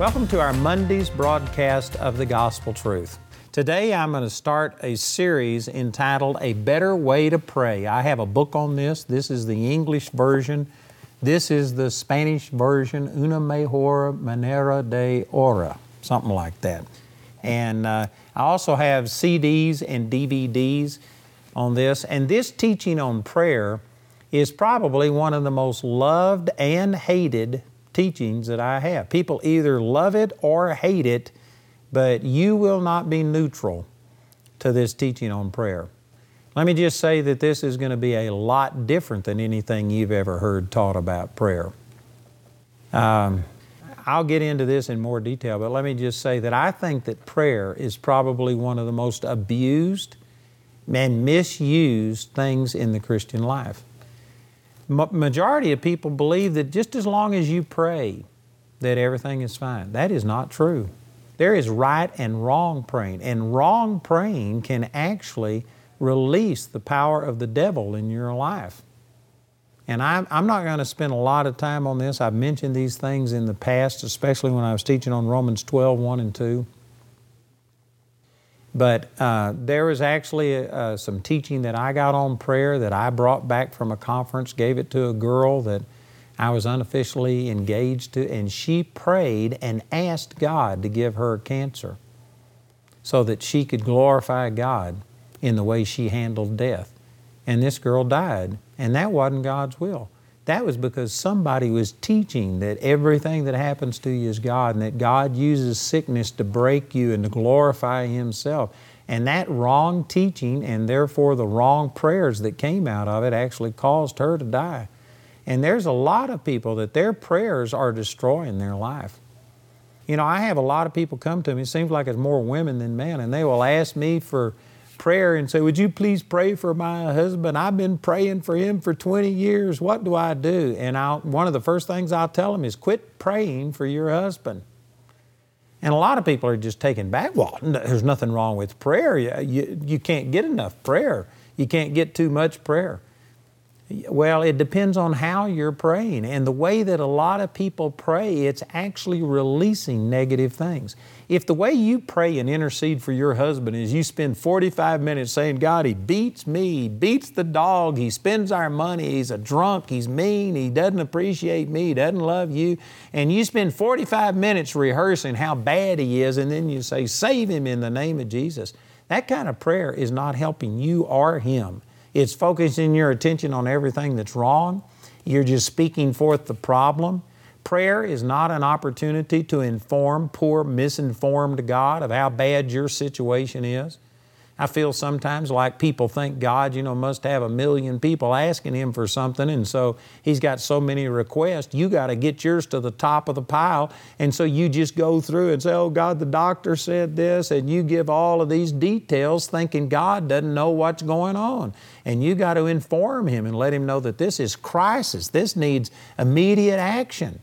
Welcome to our Monday's broadcast of the Gospel Truth. Today I'm going to start a series entitled A Better Way to Pray. I have a book on this. This is the English version. This is the Spanish version, Una Mejor Manera de Ora, something like that. And uh, I also have CDs and DVDs on this. And this teaching on prayer is probably one of the most loved and hated teachings that I have. People either love it or hate it, but you will not be neutral to this teaching on prayer. Let me just say that this is going to be a lot different than anything you've ever heard taught about prayer. Um, I'll get into this in more detail, but let me just say that I think that prayer is probably one of the most abused and misused things in the Christian life majority of people believe that just as long as you pray, that everything is fine. That is not true. There is right and wrong praying, and wrong praying can actually release the power of the devil in your life. And I'm, I'm not going to spend a lot of time on this. I've mentioned these things in the past, especially when I was teaching on Romans 12, 1 and 2. But uh, there was actually uh, some teaching that I got on prayer that I brought back from a conference, gave it to a girl that I was unofficially engaged to, and she prayed and asked God to give her cancer so that she could glorify God in the way she handled death. And this girl died, and that wasn't God's will. That was because somebody was teaching that everything that happens to you is God and that God uses sickness to break you and to glorify Himself. And that wrong teaching and therefore the wrong prayers that came out of it actually caused her to die. And there's a lot of people that their prayers are destroying their life. You know, I have a lot of people come to me, it seems like it's more women than men, and they will ask me for prayer and say, Would you please pray for my husband? I've been praying for him for 20 years. What do I do? And I'll, one of the first things I'll tell them is, Quit praying for your husband. And a lot of people are just taken back. Well, there's nothing wrong with prayer. You, you, you can't get enough prayer, you can't get too much prayer. Well, it depends on how you're praying. And the way that a lot of people pray, it's actually releasing negative things. If the way you pray and intercede for your husband is you spend 45 minutes saying, God, he beats me, he beats the dog, he spends our money, he's a drunk, he's mean, he doesn't appreciate me, he doesn't love you, and you spend 45 minutes rehearsing how bad he is, and then you say, Save him in the name of Jesus. That kind of prayer is not helping you or him. It's focusing your attention on everything that's wrong. You're just speaking forth the problem. Prayer is not an opportunity to inform poor, misinformed God of how bad your situation is. I feel sometimes like people think God, you know, must have a million people asking Him for something, and so He's got so many requests. You got to get yours to the top of the pile, and so you just go through and say, "Oh God, the doctor said this," and you give all of these details, thinking God doesn't know what's going on, and you got to inform Him and let Him know that this is crisis. This needs immediate action.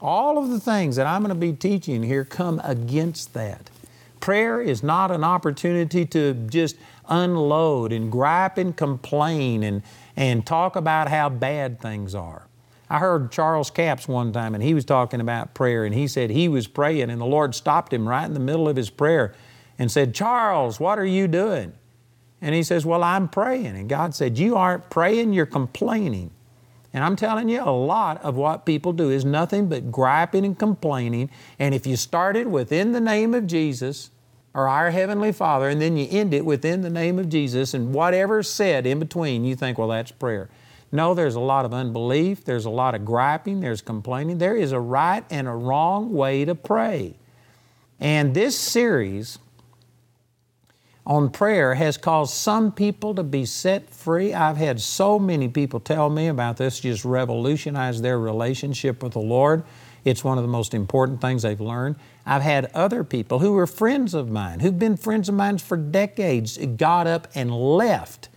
All of the things that I'm going to be teaching here come against that. Prayer is not an opportunity to just unload and gripe and complain and, and talk about how bad things are. I heard Charles Capps one time, and he was talking about prayer, and he said he was praying, and the Lord stopped him right in the middle of his prayer and said, Charles, what are you doing? And he says, Well, I'm praying. And God said, You aren't praying, you're complaining. And I'm telling you, a lot of what people do is nothing but griping and complaining. And if you started within the name of Jesus, or our Heavenly Father, and then you end it within the name of Jesus, and whatever's said in between, you think, well, that's prayer. No, there's a lot of unbelief, there's a lot of griping, there's complaining. There is a right and a wrong way to pray. And this series on prayer has caused some people to be set free. I've had so many people tell me about this, just revolutionized their relationship with the Lord. It's one of the most important things they've learned. I've had other people who were friends of mine, who've been friends of mine for decades, got up and left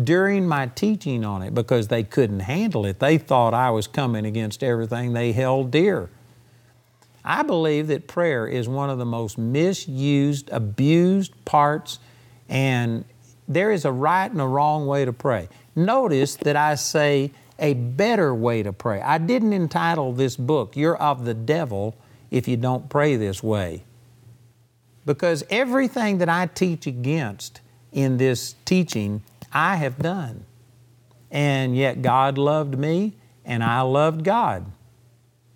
during my teaching on it because they couldn't handle it. They thought I was coming against everything they held dear. I believe that prayer is one of the most misused, abused parts, and there is a right and a wrong way to pray. Notice that I say a better way to pray. I didn't entitle this book, You're of the Devil if you don't pray this way. Because everything that I teach against in this teaching, I have done. And yet God loved me and I loved God.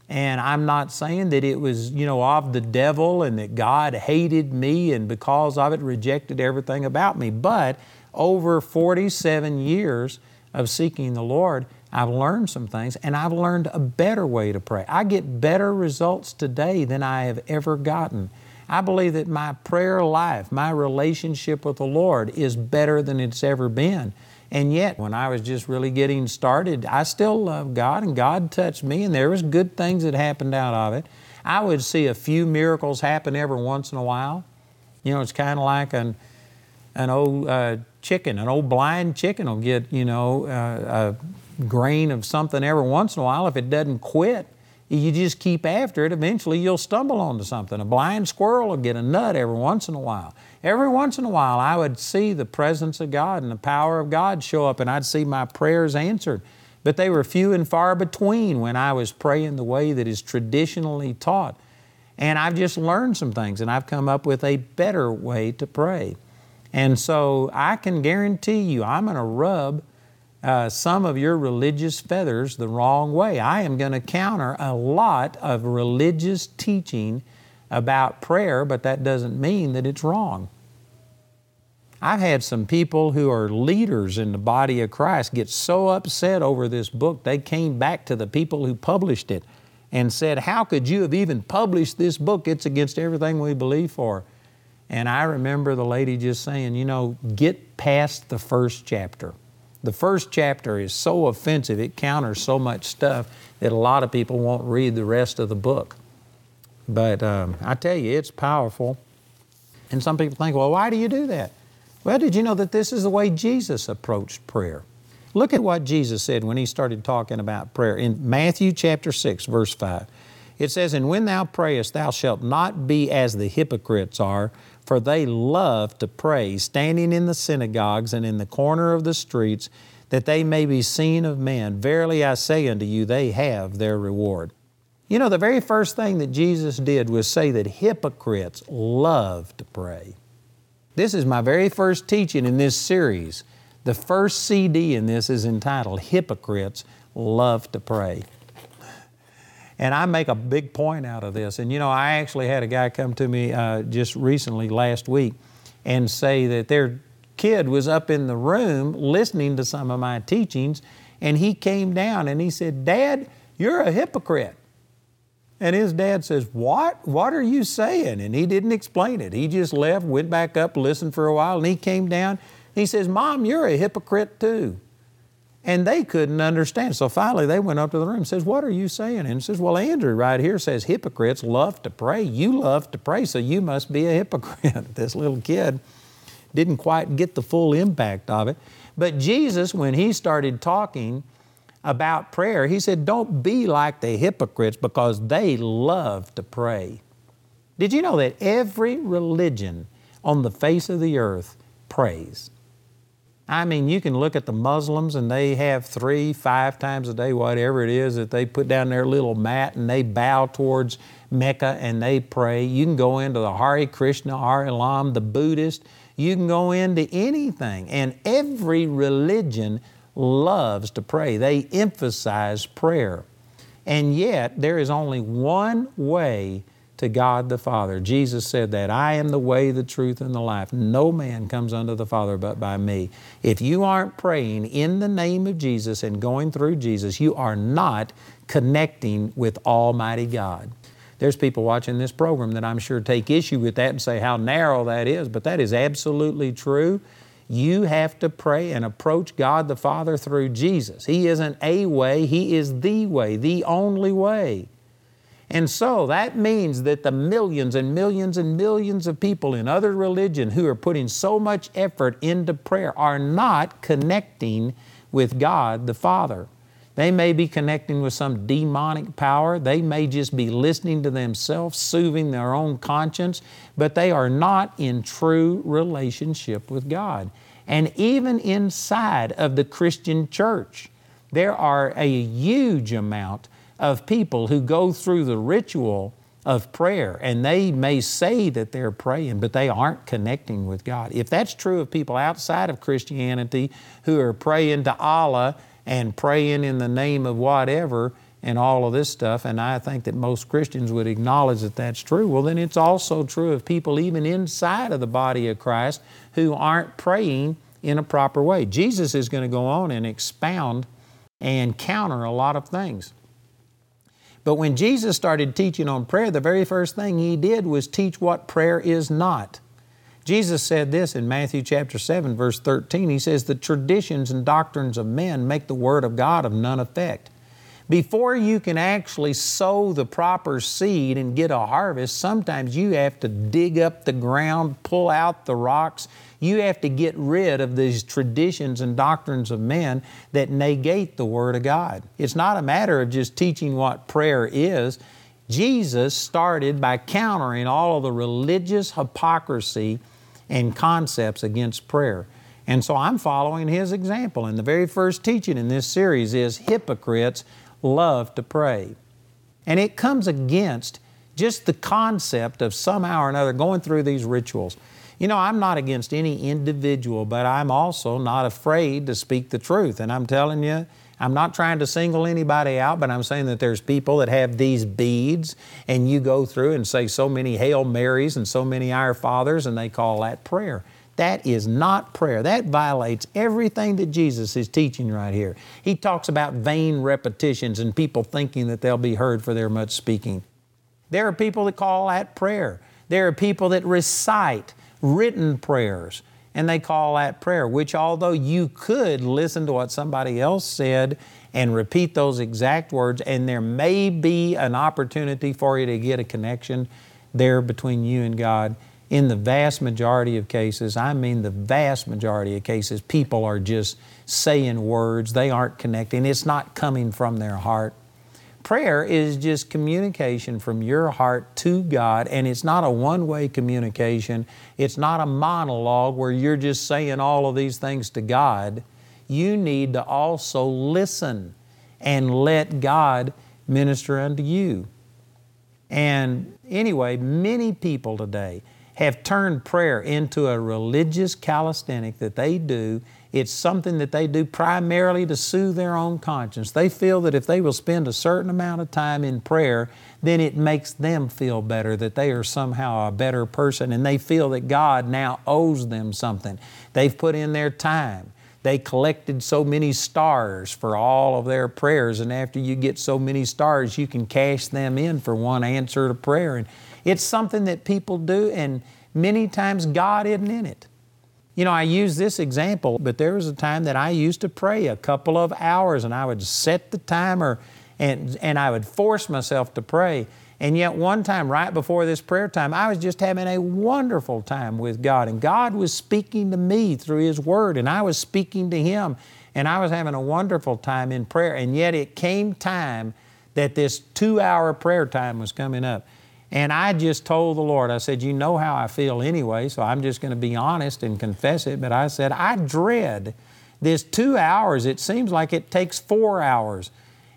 And I'm not saying that it was, you know, of the devil and that God hated me and because of it rejected everything about me. But over 47 years of seeking the Lord, I've learned some things and I've learned a better way to pray. I get better results today than I have ever gotten. I believe that my prayer life, my relationship with the Lord is better than it's ever been. And yet, when I was just really getting started, I still loved God and God touched me and there was good things that happened out of it. I would see a few miracles happen every once in a while. You know, it's kind of like an, an old uh, chicken, an old blind chicken will get, you know, uh, a grain of something every once in a while. If it doesn't quit, you just keep after it, eventually you'll stumble onto something. A blind squirrel will get a nut every once in a while. Every once in a while, I would see the presence of God and the power of God show up, and I'd see my prayers answered. But they were few and far between when I was praying the way that is traditionally taught. And I've just learned some things, and I've come up with a better way to pray. And so I can guarantee you, I'm going to rub uh, some of your religious feathers the wrong way. I am going to counter a lot of religious teaching about prayer, but that doesn't mean that it's wrong. I've had some people who are leaders in the body of Christ get so upset over this book, they came back to the people who published it and said, How could you have even published this book? It's against everything we believe for. And I remember the lady just saying, You know, get past the first chapter. The first chapter is so offensive, it counters so much stuff that a lot of people won't read the rest of the book. But um, I tell you, it's powerful. And some people think, well, why do you do that? Well, did you know that this is the way Jesus approached prayer? Look at what Jesus said when he started talking about prayer in Matthew chapter 6, verse 5. It says, And when thou prayest, thou shalt not be as the hypocrites are, for they love to pray, standing in the synagogues and in the corner of the streets, that they may be seen of men. Verily I say unto you, they have their reward. You know, the very first thing that Jesus did was say that hypocrites love to pray. This is my very first teaching in this series. The first CD in this is entitled Hypocrites Love to Pray. And I make a big point out of this. And you know, I actually had a guy come to me uh, just recently, last week, and say that their kid was up in the room listening to some of my teachings, and he came down and he said, Dad, you're a hypocrite. And his dad says, What? What are you saying? And he didn't explain it. He just left, went back up, listened for a while, and he came down. He says, Mom, you're a hypocrite too. And they couldn't understand. So finally they went up to the room and says, What are you saying? And says, Well, Andrew right here says hypocrites love to pray. You love to pray, so you must be a hypocrite. this little kid didn't quite get the full impact of it. But Jesus, when he started talking about prayer, he said, Don't be like the hypocrites because they love to pray. Did you know that every religion on the face of the earth prays? I mean, you can look at the Muslims and they have three, five times a day, whatever it is, that they put down their little mat and they bow towards Mecca and they pray. You can go into the Hare Krishna, Hare Ram, the Buddhist. You can go into anything. And every religion loves to pray. They emphasize prayer. And yet, there is only one way to God the Father. Jesus said that I am the way, the truth, and the life. No man comes unto the Father but by me. If you aren't praying in the name of Jesus and going through Jesus, you are not connecting with Almighty God. There's people watching this program that I'm sure take issue with that and say how narrow that is, but that is absolutely true. You have to pray and approach God the Father through Jesus. He isn't a way, He is the way, the only way. And so that means that the millions and millions and millions of people in other religion who are putting so much effort into prayer are not connecting with God the Father. They may be connecting with some demonic power. They may just be listening to themselves, soothing their own conscience, but they are not in true relationship with God. And even inside of the Christian church, there are a huge amount of people who go through the ritual of prayer and they may say that they're praying, but they aren't connecting with God. If that's true of people outside of Christianity who are praying to Allah and praying in the name of whatever and all of this stuff, and I think that most Christians would acknowledge that that's true, well, then it's also true of people even inside of the body of Christ who aren't praying in a proper way. Jesus is going to go on and expound and counter a lot of things. But when Jesus started teaching on prayer, the very first thing He did was teach what prayer is not. Jesus said this in Matthew chapter 7, verse 13. He says, The traditions and doctrines of men make the Word of God of none effect. Before you can actually sow the proper seed and get a harvest, sometimes you have to dig up the ground, pull out the rocks, you have to get rid of these traditions and doctrines of men that negate the Word of God. It's not a matter of just teaching what prayer is. Jesus started by countering all of the religious hypocrisy and concepts against prayer. And so I'm following his example. And the very first teaching in this series is hypocrites love to pray. And it comes against just the concept of somehow or another going through these rituals. You know, I'm not against any individual, but I'm also not afraid to speak the truth. And I'm telling you, I'm not trying to single anybody out, but I'm saying that there's people that have these beads, and you go through and say so many Hail Marys and so many Our Fathers, and they call that prayer. That is not prayer. That violates everything that Jesus is teaching right here. He talks about vain repetitions and people thinking that they'll be heard for their much speaking. There are people that call that prayer. There are people that recite written prayers, and they call that prayer, which although you could listen to what somebody else said and repeat those exact words, and there may be an opportunity for you to get a connection there between you and God, in the vast majority of cases, I mean the vast majority of cases, people are just saying words, they aren't connecting, it's not coming from their heart. Prayer is just communication from your heart to God, and it's not a one way communication. It's not a monologue where you're just saying all of these things to God. You need to also listen and let God minister unto you. And anyway, many people today have turned prayer into a religious calisthenic that they do it's something that they do primarily to soothe their own conscience. They feel that if they will spend a certain amount of time in prayer, then it makes them feel better, that they are somehow a better person, and they feel that God now owes them something. They've put in their time. They collected so many stars for all of their prayers, and after you get so many stars, you can cash them in for one answer to prayer. And it's something that people do, and many times God isn't in it. You know, I use this example, but there was a time that I used to pray a couple of hours and I would set the timer and, and I would force myself to pray. And yet, one time, right before this prayer time, I was just having a wonderful time with God. And God was speaking to me through His Word, and I was speaking to Him. And I was having a wonderful time in prayer. And yet, it came time that this two hour prayer time was coming up. And I just told the Lord, I said, You know how I feel anyway, so I'm just going to be honest and confess it. But I said, I dread this two hours. It seems like it takes four hours.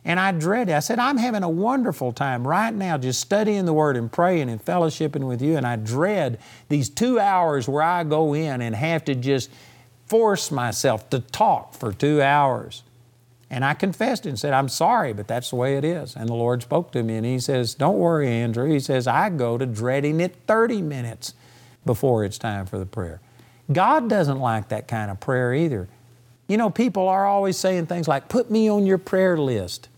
And I dread it. I said, I'm having a wonderful time right now just studying the Word and praying and fellowshipping with you. And I dread these two hours where I go in and have to just force myself to talk for two hours. And I confessed and said, I'm sorry, but that's the way it is. And the Lord spoke to me and He says, Don't worry, Andrew. He says, I go to dreading it 30 minutes before it's time for the prayer. God doesn't like that kind of prayer either. You know, people are always saying things like, Put me on your prayer list.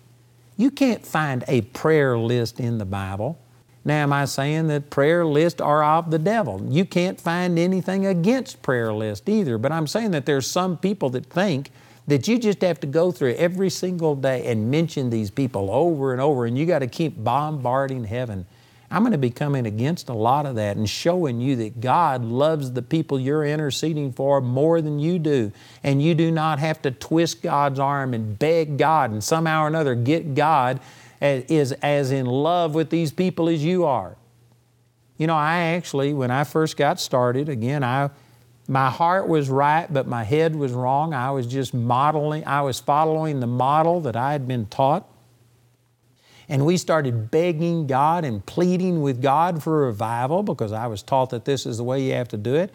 You can't find a prayer list in the Bible. Now, am I saying that prayer lists are of the devil? You can't find anything against prayer list either, but I'm saying that there's some people that think that you just have to go through every single day and mention these people over and over, and you got to keep bombarding heaven. I'm going to be coming against a lot of that and showing you that God loves the people you're interceding for more than you do. And you do not have to twist God's arm and beg God and somehow or another get God as, as in love with these people as you are. You know, I actually, when I first got started, again, I my heart was right, but my head was wrong. I was just modeling, I was following the model that I had been taught. And we started begging God and pleading with God for revival because I was taught that this is the way you have to do it.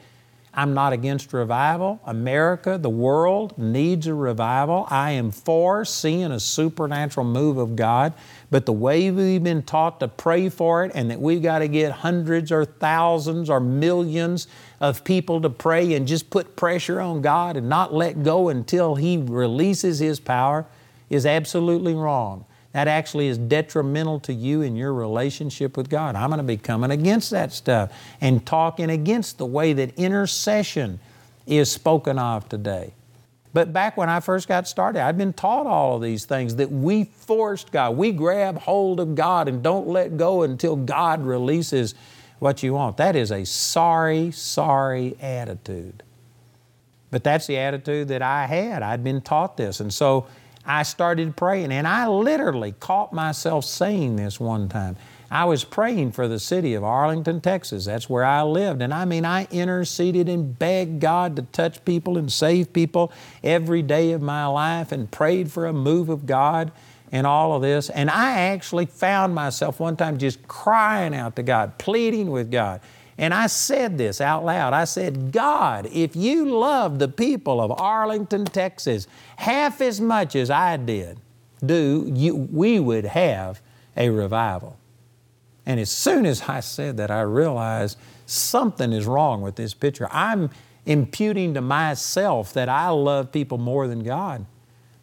I'm not against revival. America, the world needs a revival. I am for seeing a supernatural move of God. But the way we've been taught to pray for it and that we've got to get hundreds or thousands or millions of people to pray and just put pressure on God and not let go until He releases His power is absolutely wrong that actually is detrimental to you in your relationship with God. I'm going to be coming against that stuff and talking against the way that intercession is spoken of today. But back when I first got started, I'd been taught all of these things that we forced God. We grab hold of God and don't let go until God releases what you want. That is a sorry, sorry attitude. But that's the attitude that I had. I'd been taught this. And so I started praying, and I literally caught myself saying this one time. I was praying for the city of Arlington, Texas. That's where I lived. And I mean, I interceded and begged God to touch people and save people every day of my life and prayed for a move of God and all of this. And I actually found myself one time just crying out to God, pleading with God. And I said this out loud. I said, God, if you love the people of Arlington, Texas, half as much as I did, do you, we would have a revival. And as soon as I said that, I realized something is wrong with this picture. I'm imputing to myself that I love people more than God.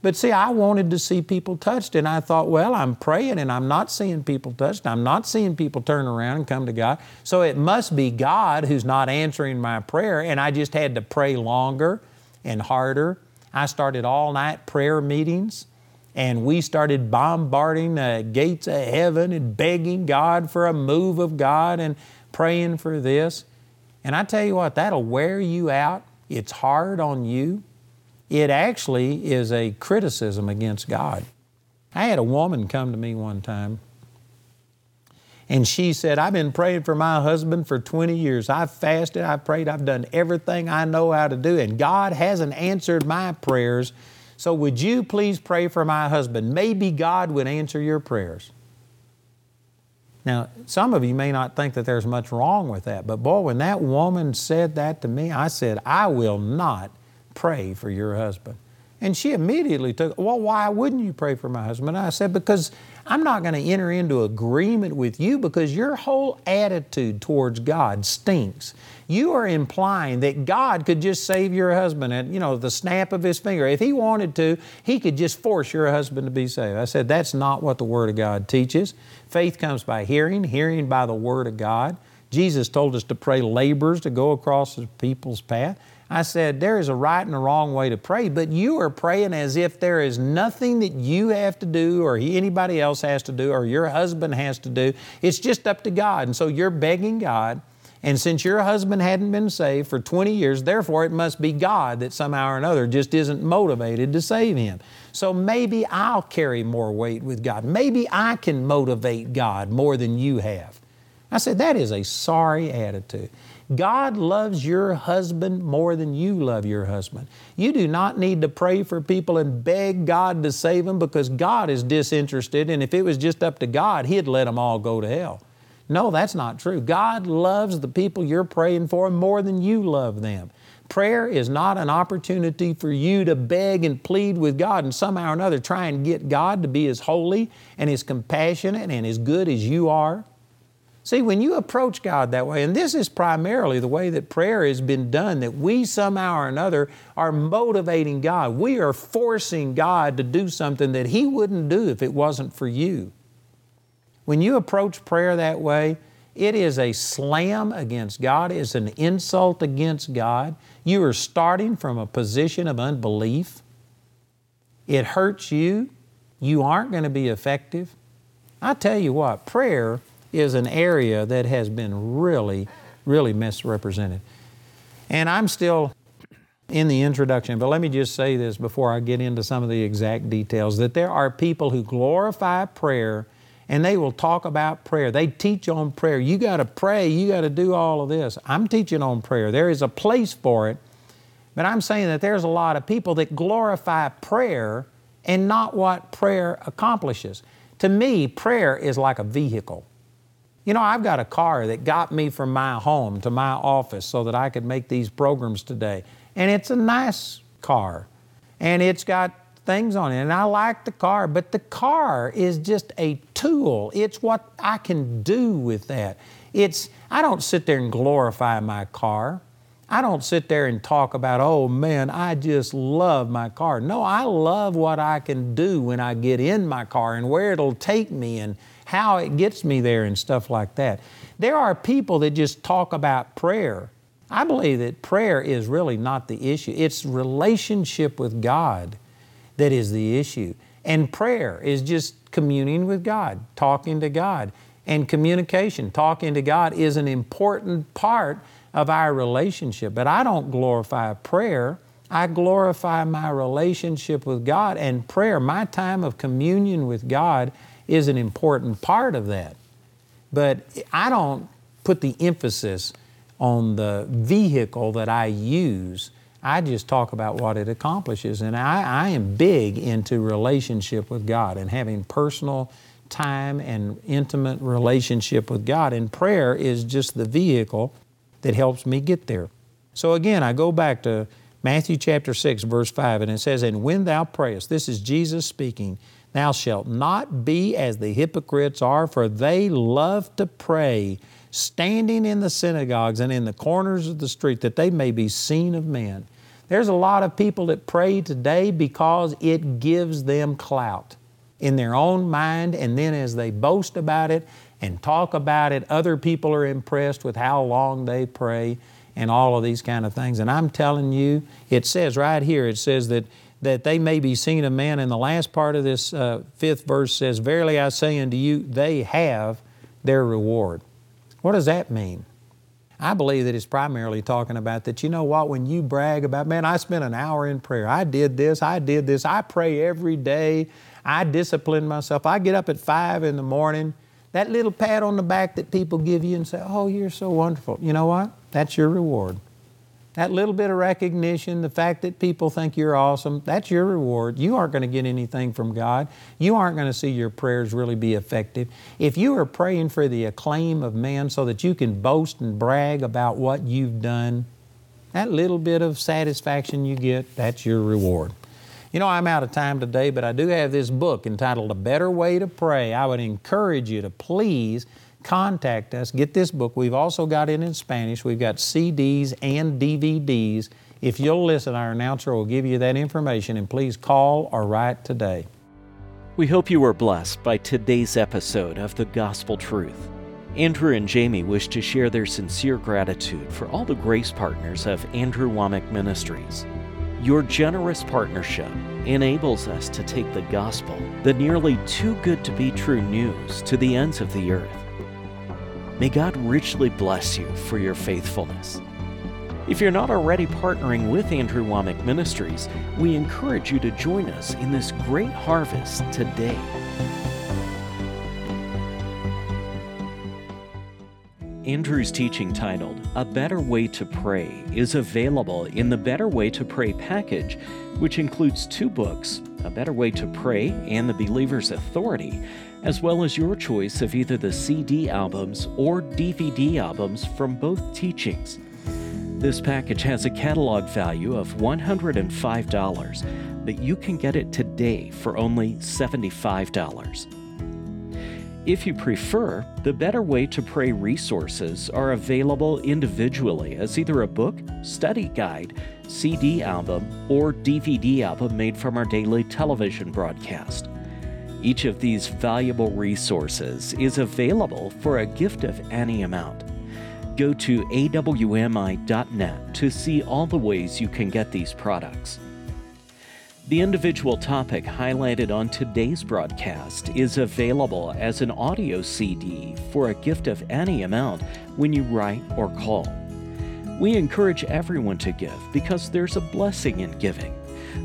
But see, I wanted to see people touched, and I thought, well, I'm praying and I'm not seeing people touched. I'm not seeing people turn around and come to God. So it must be God who's not answering my prayer, and I just had to pray longer and harder. I started all night prayer meetings, and we started bombarding the gates of heaven and begging God for a move of God and praying for this. And I tell you what, that'll wear you out. It's hard on you it actually is a criticism against God. I had a woman come to me one time and she said, I've been praying for my husband for 20 years. I've fasted, I've prayed, I've done everything I know how to do, and God hasn't answered my prayers. So would you please pray for my husband? Maybe God would answer your prayers. Now, some of you may not think that there's much wrong with that, but boy, when that woman said that to me, I said, I will not pray for your husband. And she immediately took, well, why wouldn't you pray for my husband? I said, because I'm not going to enter into agreement with you because your whole attitude towards God stinks. You are implying that God could just save your husband at, you know, the snap of his finger. If he wanted to, he could just force your husband to be saved. I said, that's not what the Word of God teaches. Faith comes by hearing, hearing by the Word of God. Jesus told us to pray labors to go across the people's path. I said, there is a right and a wrong way to pray, but you are praying as if there is nothing that you have to do or anybody else has to do or your husband has to do. It's just up to God. And so you're begging God. And since your husband hadn't been saved for 20 years, therefore it must be God that somehow or another just isn't motivated to save him. So maybe I'll carry more weight with God. Maybe I can motivate God more than you have. I said, that is a sorry attitude. God loves your husband more than you love your husband. You do not need to pray for people and beg God to save them because God is disinterested, and if it was just up to God, He'd let them all go to hell. No, that's not true. God loves the people you're praying for more than you love them. Prayer is not an opportunity for you to beg and plead with God and somehow or another try and get God to be as holy and as compassionate and as good as you are. See, when you approach God that way, and this is primarily the way that prayer has been done, that we somehow or another are motivating God. We are forcing God to do something that He wouldn't do if it wasn't for you. When you approach prayer that way, it is a slam against God, it's an insult against God. You are starting from a position of unbelief. it hurts you, you aren't going to be effective. I tell you what, prayer is an area that has been really, really misrepresented. And I'm still in the introduction, but let me just say this before I get into some of the exact details that there are people who glorify prayer and they will talk about prayer. They teach on prayer. You got to pray, you got to do all of this. I'm teaching on prayer. There is a place for it, but I'm saying that there's a lot of people that glorify prayer and not what prayer accomplishes. To me, prayer is like a vehicle. You know, I've got a car that got me from my home to my office so that I could make these programs today. And it's a nice car. And it's got things on it. And I like the car, but the car is just a tool. It's what I can do with that. It's I don't sit there and glorify my car. I don't sit there and talk about, oh man, I just love my car. No, I love what I can do when I get in my car and where it'll take me and how it gets me there and stuff like that. There are people that just talk about prayer. I believe that prayer is really not the issue. It's relationship with God that is the issue. And prayer is just communing with God, talking to God. And communication, talking to God, is an important part of our relationship. But I don't glorify prayer. I glorify my relationship with God and prayer. My time of communion with God is an important part of that. But I don't put the emphasis on the vehicle that I use. I just talk about what it accomplishes. And I, I am big into relationship with God and having personal time and intimate relationship with God. And prayer is just the vehicle that helps me get there. So again, I go back to Matthew chapter 6, verse 5, and it says, And when thou prayest, this is Jesus speaking, thou shalt not be as the hypocrites are, for they love to pray, standing in the synagogues and in the corners of the street, that they may be seen of men. There's a lot of people that pray today because it gives them clout in their own mind, and then as they boast about it, and talk about it. Other people are impressed with how long they pray and all of these kind of things. And I'm telling you, it says right here, it says that, that they may be seen of man. And the last part of this uh, fifth verse says, Verily I say unto you, they have their reward. What does that mean? I believe that it's primarily talking about that, you know what, when you brag about, man, I spent an hour in prayer. I did this, I did this. I pray every day. I discipline myself. I get up at five in the morning that little pat on the back that people give you and say, Oh, you're so wonderful. You know what? That's your reward. That little bit of recognition, the fact that people think you're awesome, that's your reward. You aren't going to get anything from God. You aren't going to see your prayers really be effective. If you are praying for the acclaim of man so that you can boast and brag about what you've done, that little bit of satisfaction you get, that's your reward. You know, I'm out of time today, but I do have this book entitled A Better Way to Pray. I would encourage you to please contact us. Get this book. We've also got it in Spanish. We've got CDs and DVDs. If you'll listen, our announcer will give you that information, and please call or write today. We hope you were blessed by today's episode of The Gospel Truth. Andrew and Jamie wish to share their sincere gratitude for all the grace partners of Andrew Wommack Ministries. Your generous partnership enables us to take the gospel, the nearly too good to be true news, to the ends of the earth. May God richly bless you for your faithfulness. If you're not already partnering with Andrew Wommack Ministries, we encourage you to join us in this great harvest today. Andrew's teaching titled A Better Way to Pray is available in the Better Way to Pray package, which includes two books A Better Way to Pray and The Believer's Authority, as well as your choice of either the CD albums or DVD albums from both teachings. This package has a catalog value of $105, but you can get it today for only $75. If you prefer, the Better Way to Pray resources are available individually as either a book, study guide, CD album, or DVD album made from our daily television broadcast. Each of these valuable resources is available for a gift of any amount. Go to awmi.net to see all the ways you can get these products. The individual topic highlighted on today's broadcast is available as an audio CD for a gift of any amount when you write or call. We encourage everyone to give because there's a blessing in giving.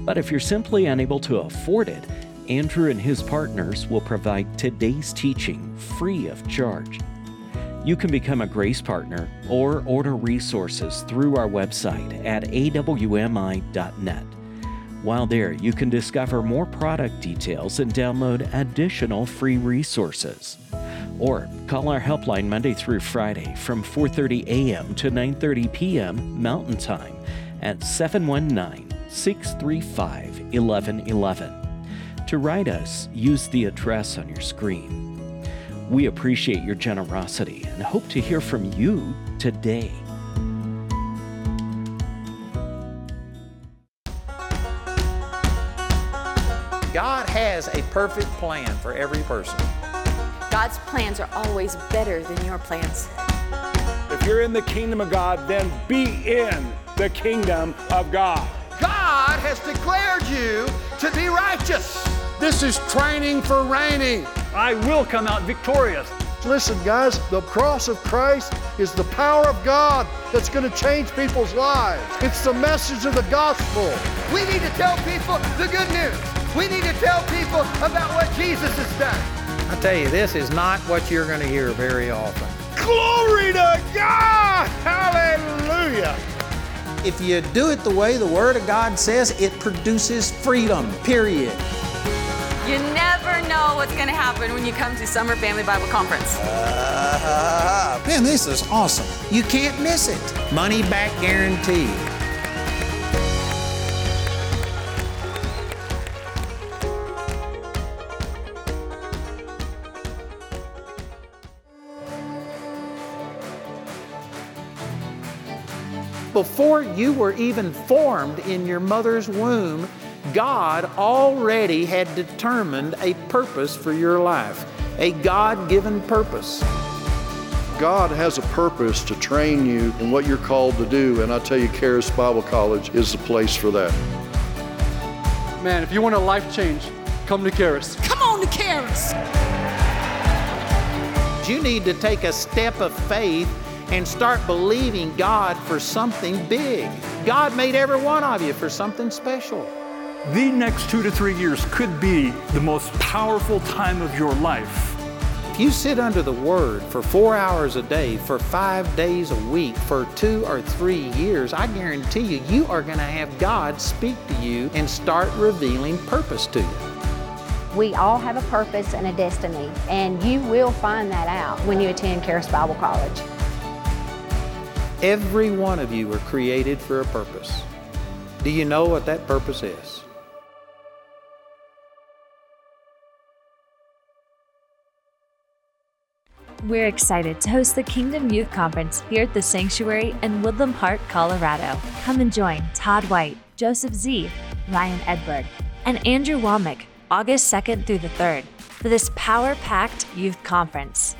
But if you're simply unable to afford it, Andrew and his partners will provide today's teaching free of charge. You can become a Grace Partner or order resources through our website at awmi.net. While there, you can discover more product details and download additional free resources. Or call our helpline Monday through Friday from 4:30 a.m. to 9:30 p.m. Mountain Time at 719-635-1111. To write us, use the address on your screen. We appreciate your generosity and hope to hear from you today. God has a perfect plan for every person. God's plans are always better than your plans. If you're in the kingdom of God, then be in the kingdom of God. God has declared you to be righteous. This is training for reigning. I will come out victorious. Listen, guys, the cross of Christ is the power of God that's going to change people's lives. It's the message of the gospel. We need to tell people the good news. We need to tell people about what Jesus has done. I tell you, this is not what you're going to hear very often. Glory to God! Hallelujah! If you do it the way the Word of God says, it produces freedom, period. You never know what's going to happen when you come to Summer Family Bible Conference. Uh, man, this is awesome. You can't miss it. Money back guarantee. Before you were even formed in your mother's womb, God already had determined a purpose for your life, a God given purpose. God has a purpose to train you in what you're called to do, and I tell you, Charis Bible College is the place for that. Man, if you want a life change, come to Charis. Come on to Charis. You need to take a step of faith and start believing God for something big. God made every one of you for something special. The next two to three years could be the most powerful time of your life. If you sit under the Word for four hours a day, for five days a week, for two or three years, I guarantee you, you are going to have God speak to you and start revealing purpose to you. We all have a purpose and a destiny, and you will find that out when you attend Charis Bible College. Every one of you are created for a purpose. Do you know what that purpose is? We're excited to host the Kingdom Youth Conference here at the Sanctuary in Woodland Park, Colorado. Come and join Todd White, Joseph Z., Ryan Edberg, and Andrew Wommack August 2nd through the 3rd for this power packed youth conference.